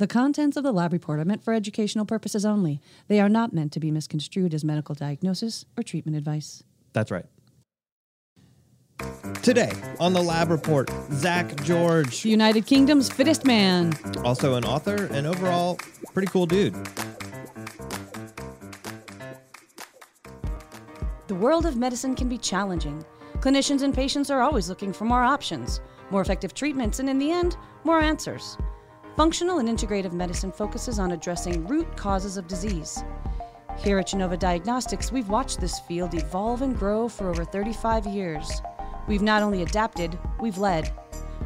The contents of the lab report are meant for educational purposes only. They are not meant to be misconstrued as medical diagnosis or treatment advice. That's right. Today on the lab report, Zack George, The United Kingdom's fittest man. also an author and overall pretty cool dude. The world of medicine can be challenging. Clinicians and patients are always looking for more options, more effective treatments, and in the end, more answers. Functional and integrative medicine focuses on addressing root causes of disease. Here at Genova Diagnostics, we've watched this field evolve and grow for over 35 years. We've not only adapted, we've led.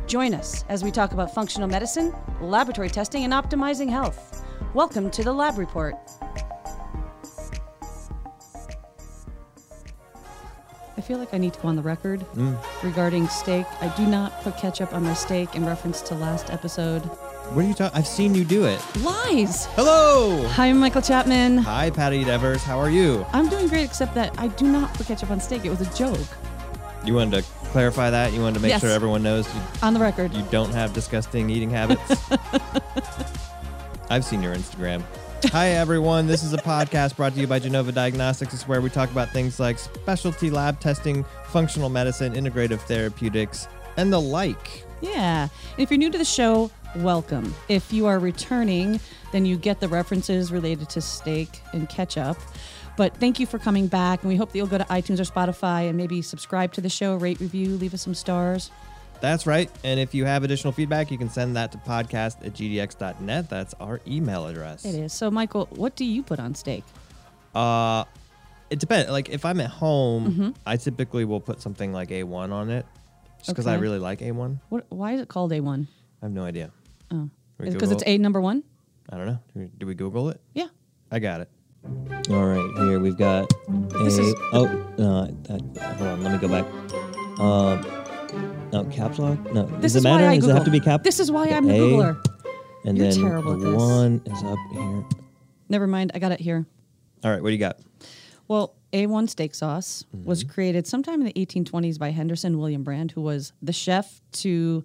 Join us as we talk about functional medicine, laboratory testing, and optimizing health. Welcome to the Lab Report. I feel like I need to go on the record mm. regarding steak. I do not put ketchup on my steak in reference to last episode. What are you talking? I've seen you do it. Lies! Hello. Hi, I'm Michael Chapman. Hi, Patti Devers. How are you? I'm doing great, except that I do not put ketchup on steak. It was a joke. You wanted to clarify that. You wanted to make Yes. sure everyone knows you, On the record. you don't have disgusting eating habits. I've seen your Instagram. Hi, everyone. This is a podcast brought to you by Genova Diagnostics. It's where we talk about things like specialty lab testing, functional medicine, integrative therapeutics, and the like. Yeah. And if you're new to the show, welcome. If you are returning, then you get the references related to steak and ketchup. But thank you for coming back, and we hope that you'll go to iTunes or Spotify and maybe subscribe to the show, rate, review, leave us some stars. That's right. And if you have additional feedback, you can send that to podcast at gdx.net. That's our email address. It is. So, Michael, what do you put on steak? Uh, it depends. Like if I'm at home, Mm-hmm. I typically will put something like A1 on it, just because I really like A1. What? Why is it called A1? I have no idea. Oh, because it's A number one. I don't know. Do we, do we Google it? Yeah. I got it. All right, here we've got a. This is- oh, uh, that, hold on, let me go back. Um, no, caps lock. No, This does is it matter? why I does Google. it have to be cap? This is why I'm the A, Googler. And You're then terrible at the this. one is up here. Never mind. I got it here. All right. What do you got? Well, A1 steak sauce was Mm-hmm. created sometime in the 1820s by Henderson William Brand, who was the chef to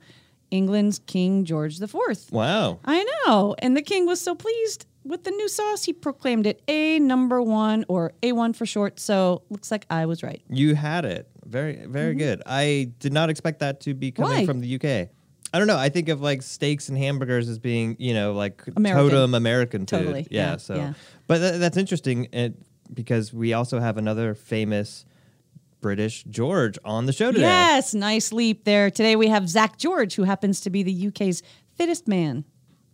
England's King George IV. Wow. I know. And the king was so pleased with the new sauce, he proclaimed it A number one or A1 for short. So looks like I was right. You had it. Very, very good. I did not expect that to be coming Mm-hmm. Why? from the UK. I don't know. I think of like steaks and hamburgers as being, you know, like American. totem American food. Totally. Yeah. Yeah, so, yeah. but tha- that's interesting because we also have another famous British George on the show today. Yes, nice leap there. Today we have Zack George, who happens to be the UK's fittest man.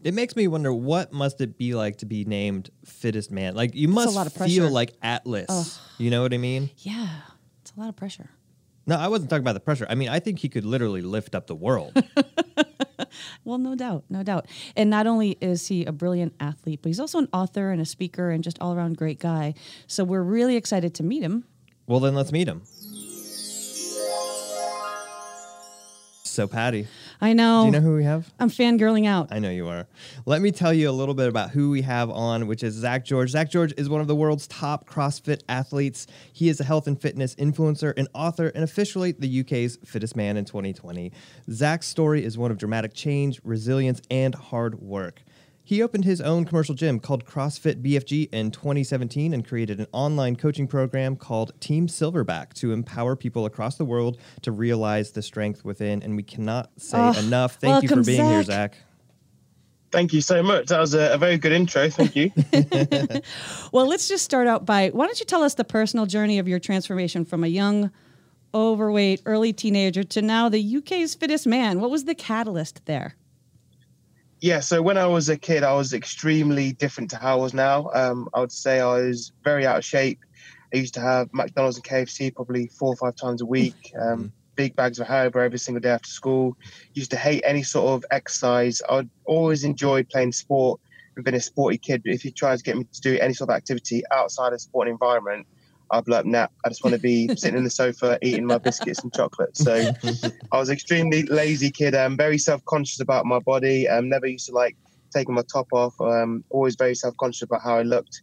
It makes me wonder what must it be like to be named fittest man. Like you a must lot of feel like Atlas. You know what I mean? Yeah, it's a lot of pressure. No, I wasn't talking about the pressure. I mean, I think he could literally lift up the world. Well, no doubt, no doubt. And not only is he a brilliant athlete, but he's also an author and a speaker and just all around great guy. So we're really excited to meet him. well, then let's meet him. So, Patti, I know. do you know who we have? I'm fangirling out. I know you are. Let me tell you a little bit about who we have on, which is Zack George. Zack George is one of the world's top CrossFit athletes. He is a health and fitness influencer and author, and officially the UK's fittest man in 2020. Zack's story is one of dramatic change, resilience, and hard work. He opened his own commercial gym called CrossFit BFG in 2017 and created an online coaching program called Team Silverback to empower people across the world to realize the strength within. And we cannot say Oh, enough. Thank you for welcome, being here, Zack. Zack. Thank you so much. That was a, a very good intro. Thank you. Well, let's just start out by why don't you tell us the personal journey of your transformation from a young, overweight, early teenager to now the UK's fittest man? What was the catalyst there? Yeah, so when I was a kid, I was extremely different to how I was now. Um, I would say I was very out of shape. I used to have McDonald's and KFC probably four or five times a week. Um, Big bags of Haribo every single day after school. Used to hate any sort of exercise. I'd always enjoyed playing sport and been a sporty kid. But if you tried to get me to do any sort of activity outside a sporting environment, I'd be like, nah, I just want to be sitting in the sofa eating my biscuits and chocolate. So I was extremely lazy kid. Um, very self-conscious about my body. Um, never used to like taking my top off. Um, always very self-conscious about how I looked.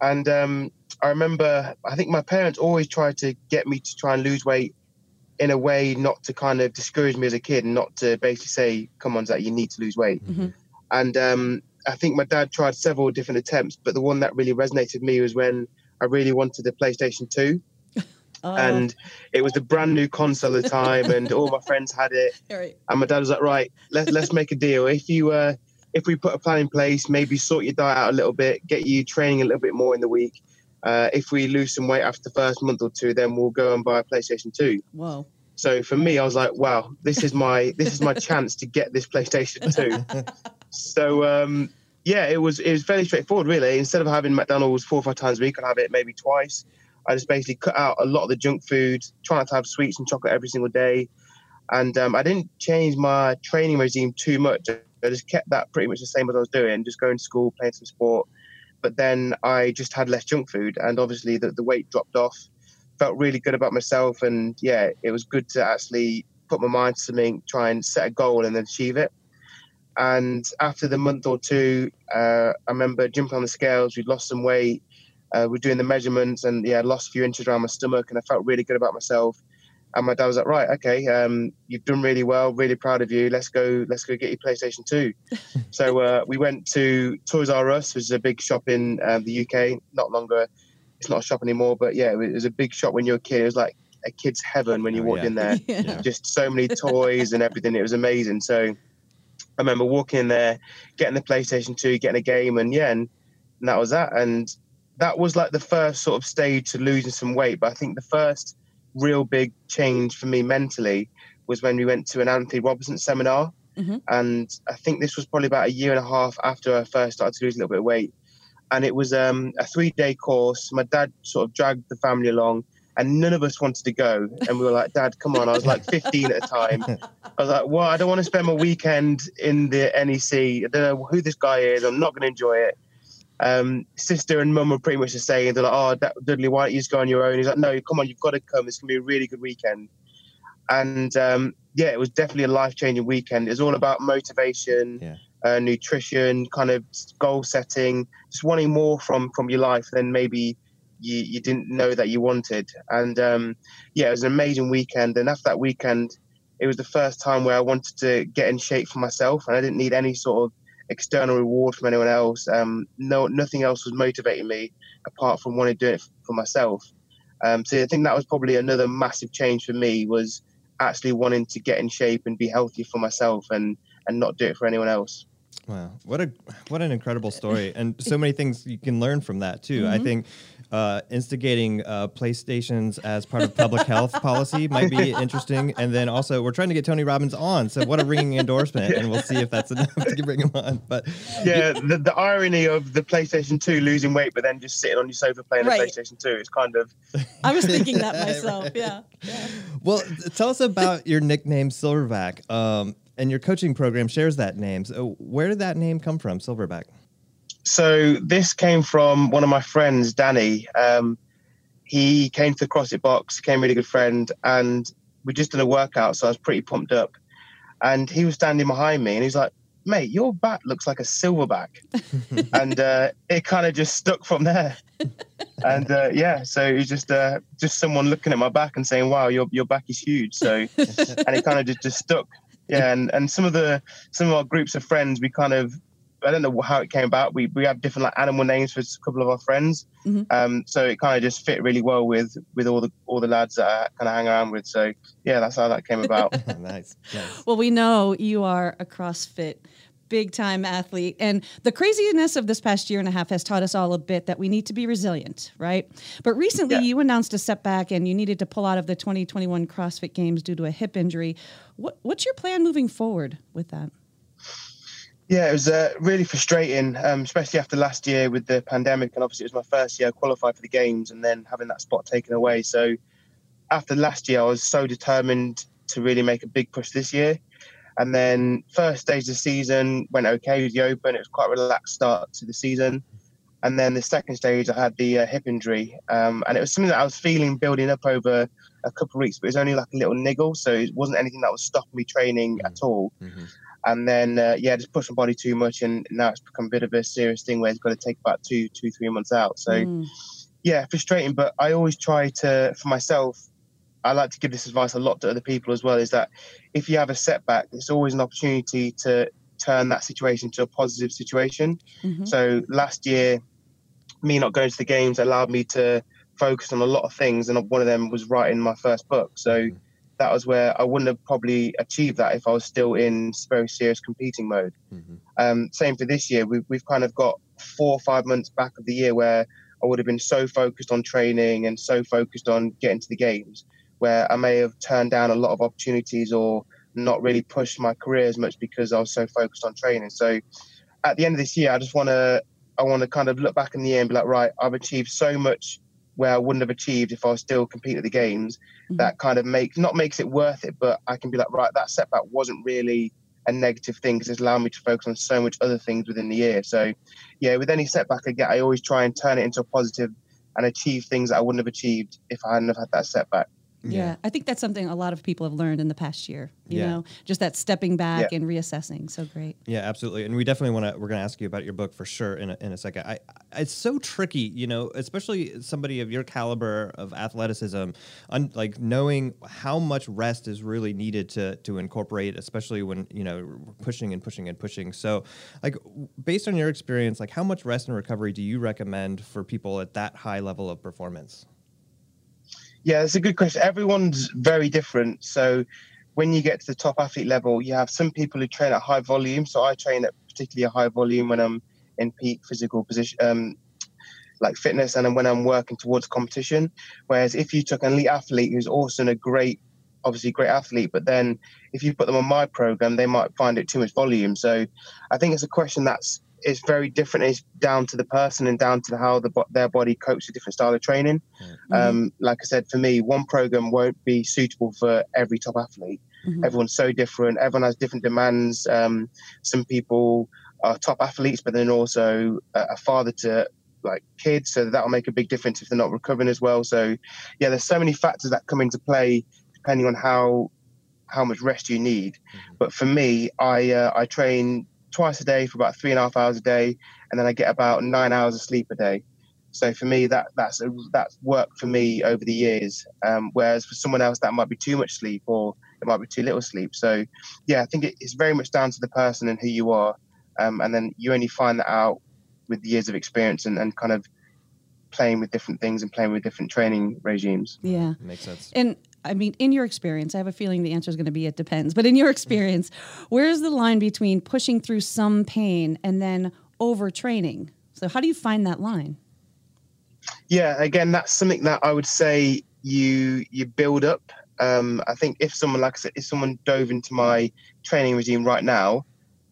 And um, I remember, I think my parents always tried to get me to try and lose weight in a way not to kind of discourage me as a kid and not to basically say, come on, Zack, you need to lose weight. Mhm. And um, I think my dad tried several different attempts, but the one that really resonated with me was when I really wanted the PlayStation 2. Oh, And it was the brand new console at the time, and all my friends had it. right. And my dad was like, "Right, let's let's make a deal. If you uh, if we put a plan in place, maybe sort your diet out a little bit, get you training a little bit more in the week. Uh, if we lose some weight after the first month or two, then we'll go and buy a PlayStation 2. Whoa. So for me, I was like, wow, this is my this is my chance to get this PlayStation 2. so um, yeah, it was it was fairly straightforward, really. Instead of having McDonald's four or five times a week, I'd have it maybe twice. I just basically cut out a lot of the junk food, trying not to have sweets and chocolate every single day, and um, I didn't change my training regime too much. I just kept that pretty much the same as I was doing, just going to school, playing some sport. But then I just had less junk food, and obviously the, the weight dropped off. Felt really good about myself, and yeah, it was good to actually put my mind to something, try and set a goal, and then achieve it. And after the month or two, uh, I remember jumping on the scales. We'd lost some weight. Uh, we're doing the measurements, and yeah, I lost a few inches around my stomach, and I felt really good about myself. And my dad was like, "Right, okay, um, you've done really well. Really proud of you. Let's go. Let's go get your PlayStation 2. so uh, we went to Toys R Us, which is a big shop in um, the UK. Not longer, it's not a shop anymore, but yeah, it was a big shop when you were a kid. It was like a kid's heaven when you Oh, walked yeah. in there Yeah. just so many toys and everything. It was amazing. So I remember walking in there, getting the PlayStation 2, getting a game, and yeah, and, and that was that. And that was like the first sort of stage to losing some weight. But I think the first real big change for me mentally was when we went to an Anthony Robbins seminar. Mhm. And I think this was probably about a year and a half after I first started to lose a little bit of weight. And it was um, a three day course. My dad sort of dragged the family along, and none of us wanted to go. And we were like, Dad, come on. I was like 15 at the time. I was like, well, I don't want to spend my weekend in the NEC. I don't know who this guy is. I'm not going to enjoy it. Um, sister and mum were pretty much the same. They're like, oh, Da- Dudley, why don't you just go on your own? He's like, no, come on, you've got to come. It's going to be a really good weekend. And um, yeah, it was definitely a life changing weekend. It's all about motivation, Yeah. uh, nutrition, kind of goal setting, just wanting more from from your life than maybe you, you didn't know that you wanted. And um, yeah, it was an amazing weekend. And after that weekend, it was the first time where I wanted to get in shape for myself, and I didn't need any sort of external reward from anyone else. Um, no, nothing else was motivating me apart from wanting to do it for myself. Um, so I think that was probably another massive change for me was actually wanting to get in shape and be healthy for myself and and not do it for anyone else. Wow, what a what an incredible story, and so many things you can learn from that too. I think uh, instigating uh, PlayStations as part of public health policy might be interesting, and then also we're trying to get Tony Robbins on. So what a ringing endorsement, and we'll see if that's enough to bring him on. But Yeah, the, the irony of the PlayStation 2 losing weight, but then just sitting on your sofa playing Right. the PlayStation 2 is kind of I was thinking that myself. Yeah. yeah. well, tell us about your nickname Silverback, um, and your coaching program shares that name. So where did that name come from, Silverback? So this came from one of my friends, Danny. Um, he came to the CrossFit box, became a really good friend, and we just did a workout. So I was pretty pumped up. And he was standing behind me, and he's like, "Mate, your back looks like a silverback," and uh, it kind of just stuck from there. and uh, yeah, so it was just uh, just someone looking at my back and saying, "Wow, your your back is huge." So, and it kind of just, just stuck. Yeah, and, and some of the some of our groups of friends, we kind of I don't know how it came about. We we have different like animal names for a couple of our friends, Mhm. um, so it kind of just fit really well with with all the all the lads that I kind of hang around with. So yeah, that's how that came about. nice, nice. Well, we know you are a CrossFit big time athlete. And the craziness of this past year and a half has taught us all a bit that we need to be resilient, right? But recently Yeah. you announced a setback and you needed to pull out of the 2021 CrossFit Games due to a hip injury. What, what's your plan moving forward with that? Yeah, it was uh, really frustrating, um, especially after last year with the pandemic, and obviously it was my first year qualified for the games, and then having that spot taken away. So after last year, I was so determined to really make a big push this year. And then first stage of the season went okay with the Open. It was quite a relaxed start to the season. And then the second stage, I had the uh, hip injury, um, and it was something that I was feeling building up over a couple of weeks, but it was only like a little niggle, so it wasn't anything that was stopping me training at all Mhm. And then uh, yeah, just pushed my body too much, and now it's become a bit of a serious thing where it's got to take about two, two, three months out. So Mm. yeah, frustrating. But I always try to, for myself, I like to give this advice a lot to other people as well. Is that if you have a setback, it's always an opportunity to turn that situation to a positive situation. Mhm. So last year, me not going to the games allowed me to focus on a lot of things, and one of them was writing my first book. So that was where I wouldn't have probably achieved that if I was still in very serious competing mode. Mhm. Um, same for this year. We've, we've kind of got four or five months back of the year where I would have been so focused on training and so focused on getting to the games, where I may have turned down a lot of opportunities or not really pushed my career as much because I was so focused on training. So at the end of this year, I just want to I want to kind of look back in the year and be like, right, I've achieved so much where I wouldn't have achieved if I was still competing at the games. Mhm. That kind of makes not makes it worth it, but I can be like, right, that setback wasn't really a negative thing because it's allowed me to focus on so much other things within the year. So, yeah, with any setback I get, I always try and turn it into a positive and achieve things that I wouldn't have achieved if I hadn't have had that setback. Yeah. I think that's something a lot of people have learned in the past year. You Yeah. know, just that stepping back and reassessing. So great. Yeah, absolutely. And we definitely want to, we're going to ask you about your book for sure in a, in a second. I, I- it's so tricky, you know, especially somebody of your caliber of athleticism, un, like knowing how much rest is really needed to, to incorporate, especially when, you know, pushing and pushing and pushing. So like based on your experience, like how much rest and recovery do you recommend for people at that high level of performance? Yeah, that's a good question. Everyone's very different. So when you get to the top athlete level, you have some people who train at high volume. So I train at particularly a high volume when I'm in peak physical position, um, like fitness, and then when I'm working towards competition. Whereas if you took an elite athlete who's also a great, obviously great athlete, but then if you put them on my program, they might find it too much volume. So I think it's a question that's it's very different. It's down to the person and down to how the their body copes with different style of training. Um, like I said, for me, one program won't be suitable for every top athlete. Mhm. Everyone's so different. Everyone has different demands. Um, some people are top athletes, but then also a, a father to like kids, so that'll make a big difference if they're not recovering as well. So, yeah, there's so many factors that come into play depending on how how much rest you need. But for me, I uh, I train twice a day for about three and a half hours a day, and then I get about nine hours of sleep a day. So for me, that that's a, that's worked for me over the years. Um, whereas for someone else, that might be too much sleep or it might be too little sleep. So yeah, I think it, it's very much down to the person and who you are, um, and then you only find that out with years of experience and, and kind of playing with different things and playing with different training regimes. Yeah. Makes sense. And I mean, in your experience, I have a feeling the answer is going to be it depends. But in your experience, where's the line between pushing through some pain and then overtraining? So how do you find that line? Yeah, again, that's something that I would say you you build up. Um, I think if someone, like I said, if someone dove into my training regime right now,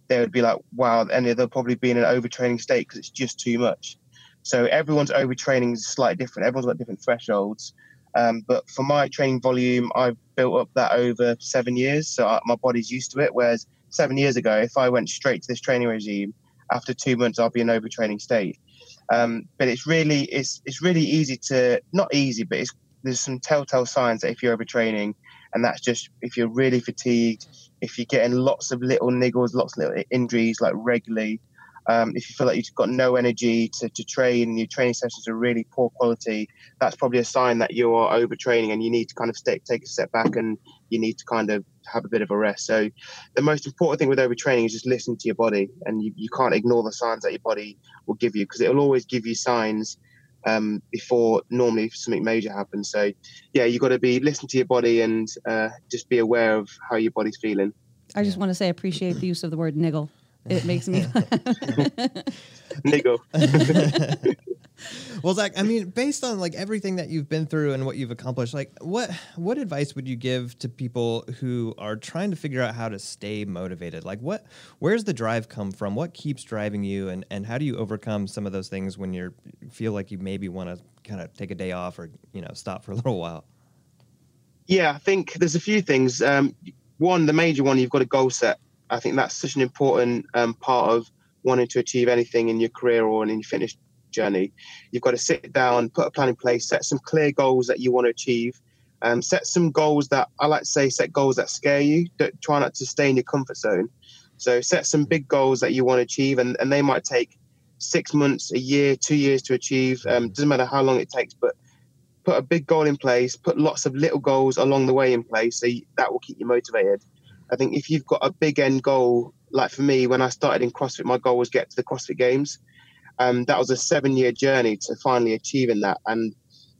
they would be like, "Wow!" and they'll probably be in an overtraining state because it's just too much. So everyone's overtraining is slightly different. Everyone's got different thresholds. Um, but for my training volume, I've built up that over seven years, so I, my body's used to it. Whereas seven years ago, if I went straight to this training regime, after two months, I'll be in overtraining state. Um, but it's really it's it's really easy to not easy, but it's there's some telltale signs that if you're overtraining, and that's just if you're really fatigued, if you're getting lots of little niggles, lots of little injuries like regularly, um, if you feel like you've got no energy to, to train and your training sessions are really poor quality, that's probably a sign that you are overtraining and you need to kind of take a step back and you need to kind of have a bit of a rest. So the most important thing with overtraining is just listen to your body and you, you can't ignore the signs that your body will give you because it will always give you signs um, before normally something major happens. So yeah, you've got to be listen to your body and uh, just be aware of how your body's feeling. I just want to say appreciate the use of the word niggle. It makes me Niggle. Well, Zack, I mean, based on like everything that you've been through and what you've accomplished, like what what advice would you give to people who are trying to figure out how to stay motivated? Like what where's the drive come from? What keeps driving you and and how do you overcome some of those things when you feel like you maybe want to kind of take a day off or, you know, stop for a little while? Yeah, I think there's a few things. Um, one, the major one, you've got a goal set. I think that's such an important um, part of wanting to achieve anything in your career or in your fitness journey. You've got to sit down, put a plan in place, set some clear goals that you want to achieve. Um, set some goals that I like to say, set goals that scare you. Don't, try not to stay in your comfort zone. So set some big goals that you want to achieve, and, and they might take six months, a year, two years to achieve. Um, doesn't matter how long it takes, but put a big goal in place, put lots of little goals along the way in place, so you, that will keep you motivated. I think if you've got a big end goal like for me, when I started in CrossFit, my goal was get to the CrossFit Games. Um, that was a seven-year journey to finally achieving that. And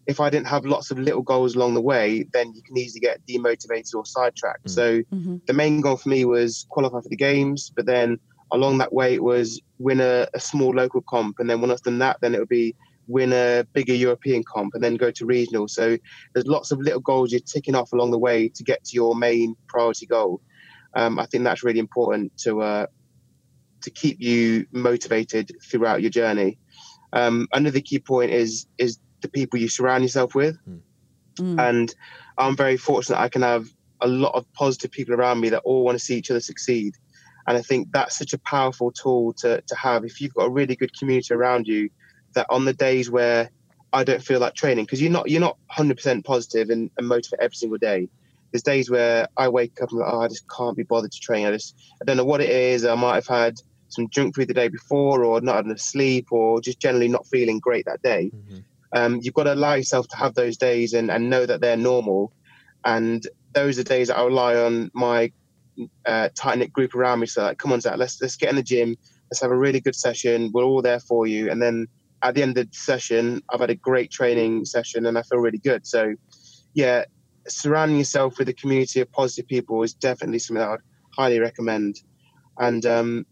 if I didn't have lots of little goals along the way, then you can easily get demotivated or sidetracked. Mm. So Mm-hmm. the main goal for me was qualify for the games, but then along that way it was win a, a small local comp, and then when I've done that, then it would be win a bigger European comp, and then go to regional. So there's lots of little goals you're ticking off along the way to get to your main priority goal. Um, I think that's really important to uh, to keep you motivated throughout your journey. Um, another key point is is the people you surround yourself with Mm. and I'm very fortunate I can have a lot of positive people around me that all want to see each other succeed. And I think that's such a powerful tool to, to have if you've got a really good community around you that on the days where I don't feel like training, because you're not you're not 100% positive and, and motivated every single day. There's days where I wake up and like, oh, I just can't be bothered to train. I just I don't know what it is. I might have had some junk food the day before, or not had enough sleep, or just generally not feeling great that day Mhm. um, you've got to allow yourself to have those days and, and know that they're normal. And those are days that I rely on my uh, tight knit group around me. So like, come on, Zack, let's let's get in the gym. Let's have a really good session. We're all there for you. And then at the end of the session, I've had a great training session and I feel really good. So, yeah, surrounding yourself with a community of positive people is definitely something that I'd highly recommend. And um,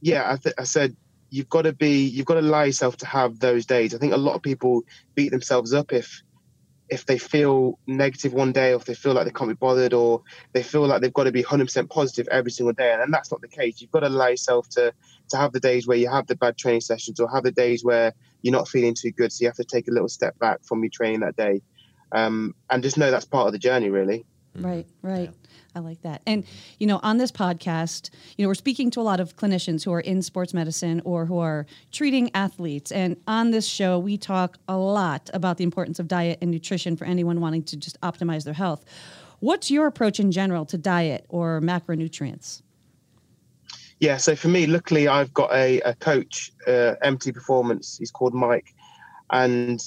yeah, I, th- I said you've got to be you've got to allow yourself to have those days. I think a lot of people beat themselves up if if they feel negative one day, or if they feel like they can't be bothered, or they feel like they've got to be 100% positive every single day, and, and that's not the case. You've got to allow yourself to to have the days where you have the bad training sessions, or have the days where you're not feeling too good, so you have to take a little step back from your training that day, um, and just know that's part of the journey, really. Right, right. I like that. And, you know, on this podcast, you know, we're speaking to a lot of clinicians who are in sports medicine or who are treating athletes. And on this show, we talk a lot about the importance of diet and nutrition for anyone wanting to just optimize their health. What's your approach in general to diet or macronutrients? Yeah, so for me, luckily, I've got a, a coach, uh, MT Performance. He's called Mike, and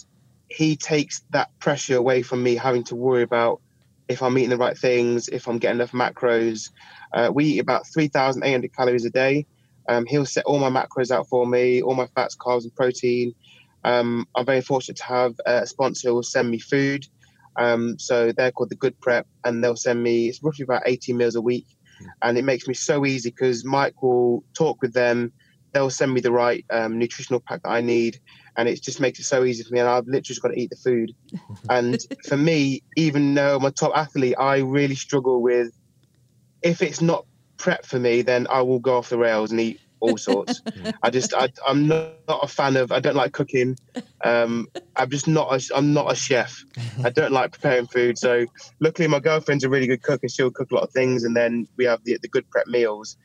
he takes that pressure away from me having to worry about if I'm eating the right things, if I'm getting enough macros. Uh, we eat about 3,800 calories a day. Um, he'll set all my macros out for me, all my fats, carbs, and protein. Um, I'm very fortunate to have a sponsor who will send me food. Um, so they're called the Good Prep, and they'll send me it's roughly about 18 meals a week and it makes me so easy because Mike will talk with them. They'll send me the right um, nutritional pack that I need, and it just makes it so easy for me. And I've literally just got to eat the food. and for me, even though I'm a top athlete, I really struggle with if it's not prep for me, then I will go off the rails and eat all sorts. I just I, I'm not, not a fan of. I don't like cooking. Um, I'm just not. A, I'm not a chef. I don't like preparing food. So luckily, my girlfriend's a really good cook, and she'll cook a lot of things. And then we have the the good prep meals,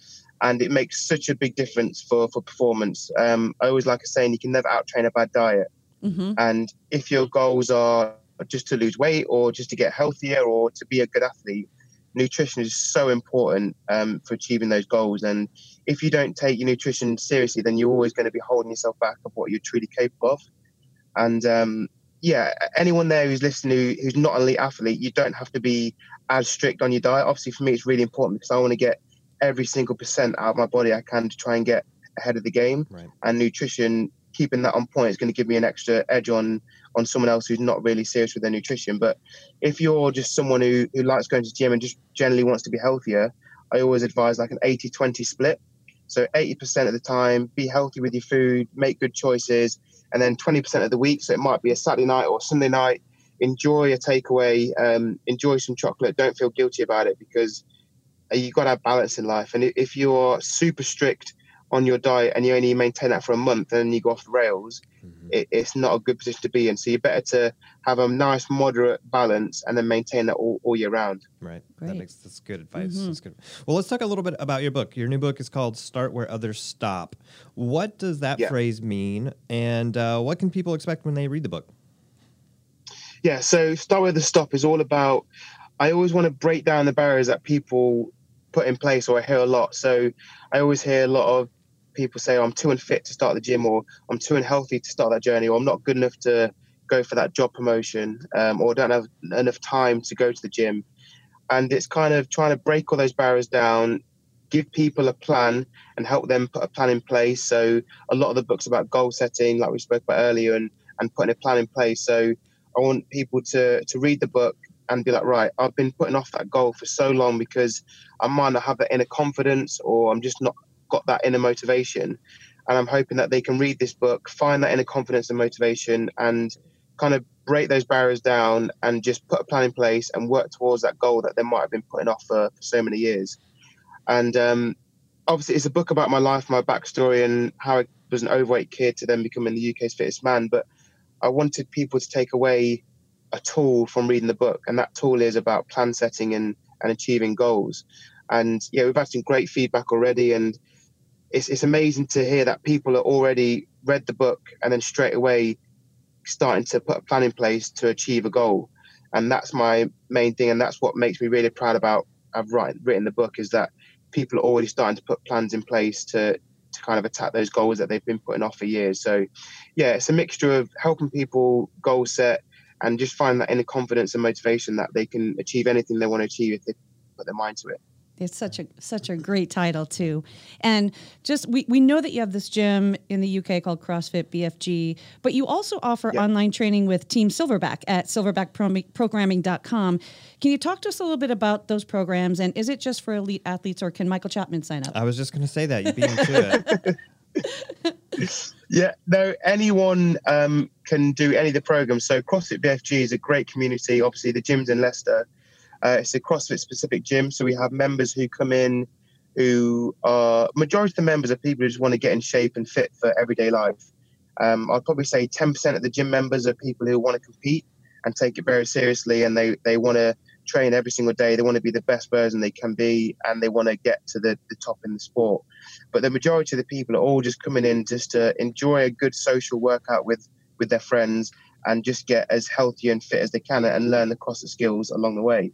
and it makes such a big difference for for performance. Um, I always like saying you can never out train a bad diet. Mm-hmm. And if your goals are just to lose weight or just to get healthier or to be a good athlete, nutrition is so important um, for achieving those goals. And if you don't take your nutrition seriously, then you're always going to be holding yourself back of what you're truly capable of. And um, yeah, anyone there who's listening who, who's not an elite athlete, you don't have to be as strict on your diet. Obviously, for me, it's really important because I want to get every single percent out of my body I can to try and get ahead of the game. Right. And nutrition, keeping that on point, is going to give me an extra edge on on someone else who's not really serious with their nutrition. But if you're just someone who, who likes going to the gym and just generally wants to be healthier, I always advise like an 80 20 split. So 80% of the time, be healthy with your food, make good choices. And then 20% of the week, so it might be a Saturday night or Sunday night, enjoy a takeaway, um, enjoy some chocolate. Don't feel guilty about it because uh, you've got to have balance in life. And if you're super strict on your diet and you only maintain that for a month and then you go off the rails, Mhm. it, it's not a good position to be in. So you're better to have a nice moderate balance and then maintain that all, all year round. Right. Great. That makes that's good advice. Mhm. That's good. Well, let's talk a little bit about your book. Your new book is called "Start Where Others Stop." What does that Yeah. phrase mean, and uh, what can people expect when they read the book? Yeah, so Start Where the Stop is all about, I always want to break down the barriers that people put in place, or I hear a lot. So I always hear a lot of people say, oh, I'm too unfit to start the gym, or I'm too unhealthy to start that journey, or I'm not good enough to go for that job promotion, um, or don't have enough time to go to the gym. And it's kind of trying to break all those barriers down, give people a plan and help them put a plan in place. So a lot of the books about goal setting, like we spoke about earlier, and and putting a plan in place. So I want people to to read the book and be like, right, I've been putting off that goal for so long because I might not have that inner confidence or I'm just not got that inner motivation. And I'm hoping that they can read this book, find that inner confidence and motivation, and kind of break those barriers down and just put a plan in place and work towards that goal that they might have been putting off for, for so many years. And um, obviously, it's a book about my life, my backstory, and how I was an overweight kid to then becoming the UK's fittest man. But I wanted people to take away a tool from reading the book, and that tool is about plan setting and, and achieving goals. And yeah, we've had some great feedback already, and it's it's amazing to hear that people are already read the book and then straight away starting to put a plan in place to achieve a goal. And that's my main thing, and that's what makes me really proud about I've written, written the book is that people are already starting to put plans in place to to kind of attack those goals that they've been putting off for years. So, yeah, it's a mixture of helping people goal set and just find that inner confidence and motivation that they can achieve anything they want to achieve if they put their mind to it. It's such a such a great title too, and just we, we know that you have this gym in the UK called CrossFit BFG, but you also offer yep. online training with Team Silverback at silverbackprogramming.com. Can you talk to us a little bit about those programs, and is it just for elite athletes, or can Michael Chapman sign up? I was just going to say that you beat him to it. yeah, no, anyone um, can do any of the programs. So CrossFit BFG is a great community. Obviously, the gyms in Leicester uh, it's a CrossFit specific gym, so we have members who come in who are majority of the members are people who just want to get in shape and fit for everyday life. Um, I'd probably say 10% of the gym members are people who want to compete and take it very seriously, and they they want to train every single day. They want to be the best version they can be, and they want to get to the, the top in the sport. But the majority of the people are all just coming in just to enjoy a good social workout with with their friends and just get as healthy and fit as they can and learn the CrossFit skills along the way.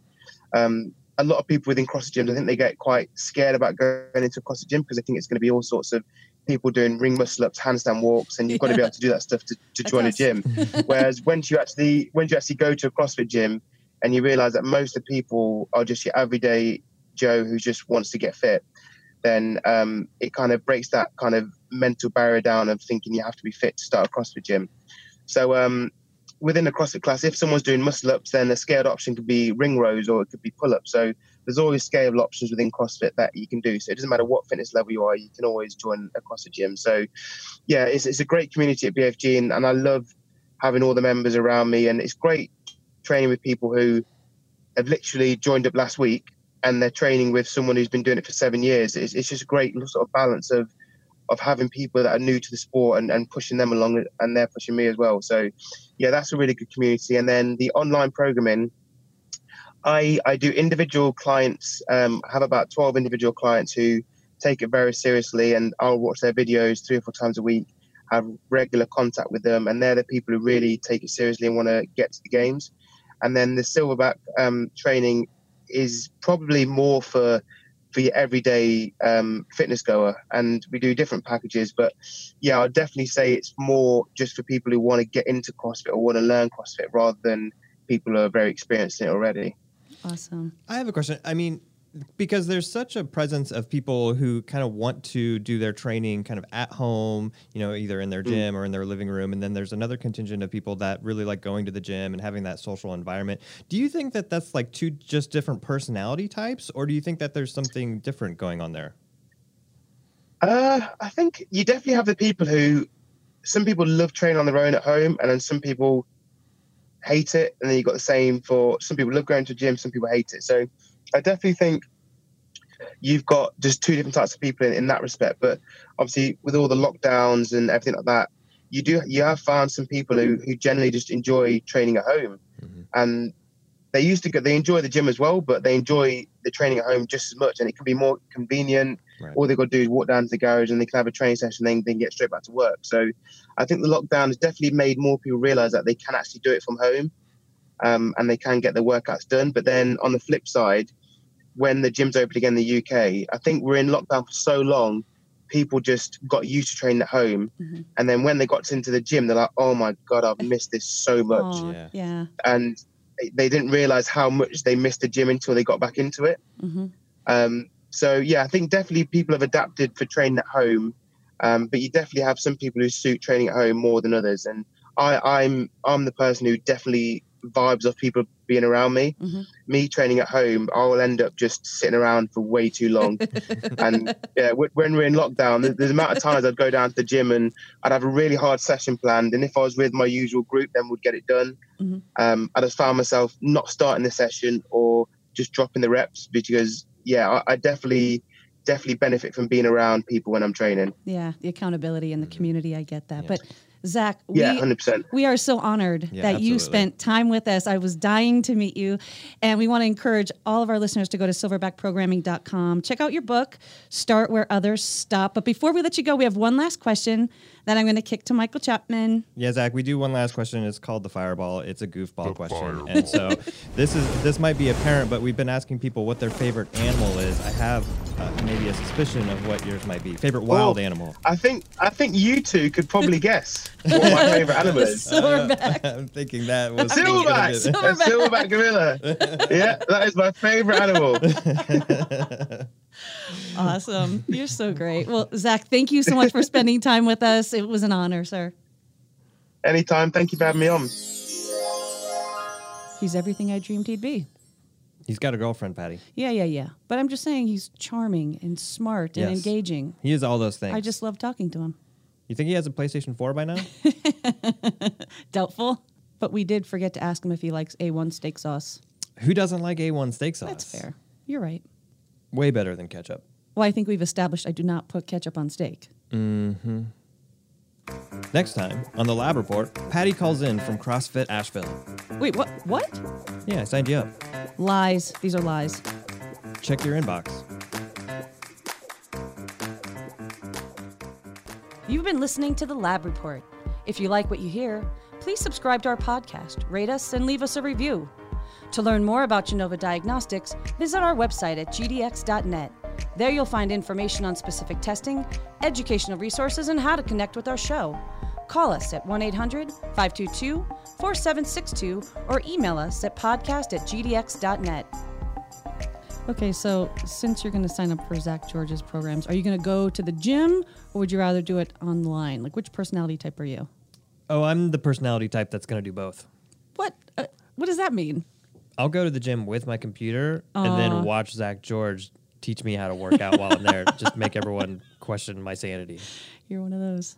Um, a lot of people within CrossFit gyms, I think they get quite scared about going into a CrossFit gym because they think it's going to be all sorts of people doing ring muscle ups, handstand walks, and you've got to be able to do that stuff to, to join a gym. Whereas when you actually when you actually go to a CrossFit gym and you realise that most of the people are just your everyday Joe who just wants to get fit, then um, it kind of breaks that kind of mental barrier down of thinking you have to be fit to start a CrossFit gym. So um, within a CrossFit class, if someone's doing muscle ups, then a scaled option could be ring rows or it could be pull ups. So there's always scalable options within CrossFit that you can do. So it doesn't matter what fitness level you are, you can always join a CrossFit gym. So yeah, it's, it's a great community at BFG and, and I love having all the members around me. And it's great training with people who have literally joined up last week and they're training with someone who's been doing it for seven years. It's, it's just a great sort of balance of of having people that are new to the sport and, and pushing them along and they're pushing me as well. So yeah, that's a really good community. And then the online programming, I I do individual clients. Um, have about twelve individual clients who take it very seriously, and I'll watch their videos three or four times a week. Have regular contact with them, and they're the people who really take it seriously and want to get to the games. And then the silverback um, training is probably more for for your everyday um, fitness goer. And we do different packages, but yeah, I'd definitely say it's more just for people who want to get into CrossFit or want to learn CrossFit rather than people who are very experienced in it already. Awesome. I have a question. I mean, because there's such a presence of people who kind of want to do their training kind of at home, you know, either in their mm. gym or in their living room. And then there's another contingent of people that really like going to the gym and having that social environment. Do you think that that's like two just different personality types, or do you think that there's something different going on there? Uh, I think you definitely have the people who, some people love training on their own at home, and then some people hate it. And then you've got the same for some people love going to a gym, some people hate it. So, I definitely think you've got just two different types of people in, in that respect. But obviously, with all the lockdowns and everything like that, you do you have found some people who, who generally just enjoy training at home, mm-hmm. and they used to go, they enjoy the gym as well, but they enjoy the training at home just as much, and it can be more convenient. Right. All they've got to do is walk down to the garage and they can have a training session, then they can get straight back to work. So, I think the lockdown has definitely made more people realize that they can actually do it from home, um, and they can get their workouts done. But then on the flip side, when the gyms opened again in the UK, I think we're in lockdown for so long, people just got used to training at home. Mm-hmm. And then when they got into the gym, they're like, oh my God, I've missed this so much. Oh, yeah. yeah. And they didn't realize how much they missed the gym until they got back into it. Mm-hmm. Um, So yeah, I think definitely people have adapted for training at home, um, but you definitely have some people who suit training at home more than others. And I, I'm I'm the person who definitely vibes off people being around me. Mhm. Me training at home, I will end up just sitting around for way too long. and yeah, when we're in lockdown, the, the amount of times I'd go down to the gym and I'd have a really hard session planned, and if I was with my usual group, then we'd get it done. Mhm. Um, I just found myself not starting the session or just dropping the reps because yeah, I, I definitely definitely benefit from being around people when I'm training. Yeah, the accountability and the community, I get that. But Zack, Yeah, we, hundred percent. we are so honored Yeah, that you spent time with us. I was dying to meet you. And we want to encourage all of our listeners to go to silverbackprogramming.com. Check out your book, Start Where Others Stop. But before we let you go, we have one last question that I'm going to kick to Michael Chapman. Yeah, Zack, we do one last question. It's called the fireball. It's a goofball question. And so this is this might be apparent, but we've been asking people what their favorite animal is. I have uh, maybe a suspicion of what yours might be. Favorite wild Oh. animal. I think I think you two could probably guess what my favorite animal is. Silverback. I'm thinking that was Silverback, gonna a silverback gorilla. Yeah, that is my favorite animal. Awesome. You're so great. Well, Zack, thank you so much for spending time with us. It was an honor, sir. Anytime. Thank you for having me on. He's everything I dreamed he'd be. He's got a girlfriend, Patti. Yeah, yeah, yeah. But I'm just saying he's charming and smart and Yes. engaging. He is all those things. I just love talking to him. You think he has a PlayStation 4 by now? Doubtful. But we did forget to ask him if he likes A1 steak sauce. Who doesn't like A1 steak sauce? That's fair. You're right. Way better than ketchup. Well, I think we've established I do not put ketchup on steak. Mm-hmm. Next time on the Lab Report, Patti calls in from CrossFit Asheville. Wait, what? What? Yeah, I signed you up. Lies. These are lies. Check your inbox. You've been listening to the Lab Report. If you like what you hear, please subscribe to our podcast, rate us, and leave us a review. To learn more about Genova Diagnostics, visit our website at gdx.net. There you'll find information on specific testing, educational resources, and how to connect with our show. Call us at 1 800 522 4762 or email us at podcast at gdx.net. Okay, so since you're going to sign up for Zack George's programs, are you going to go to the gym or would you rather do it online? Like, which personality type are you? Oh, I'm the personality type that's going to do both. What? Uh, what does that mean? I'll go to the gym with my computer and then watch Zack George teach me how to work out while I'm there. Just make everyone question my sanity. You're one of those.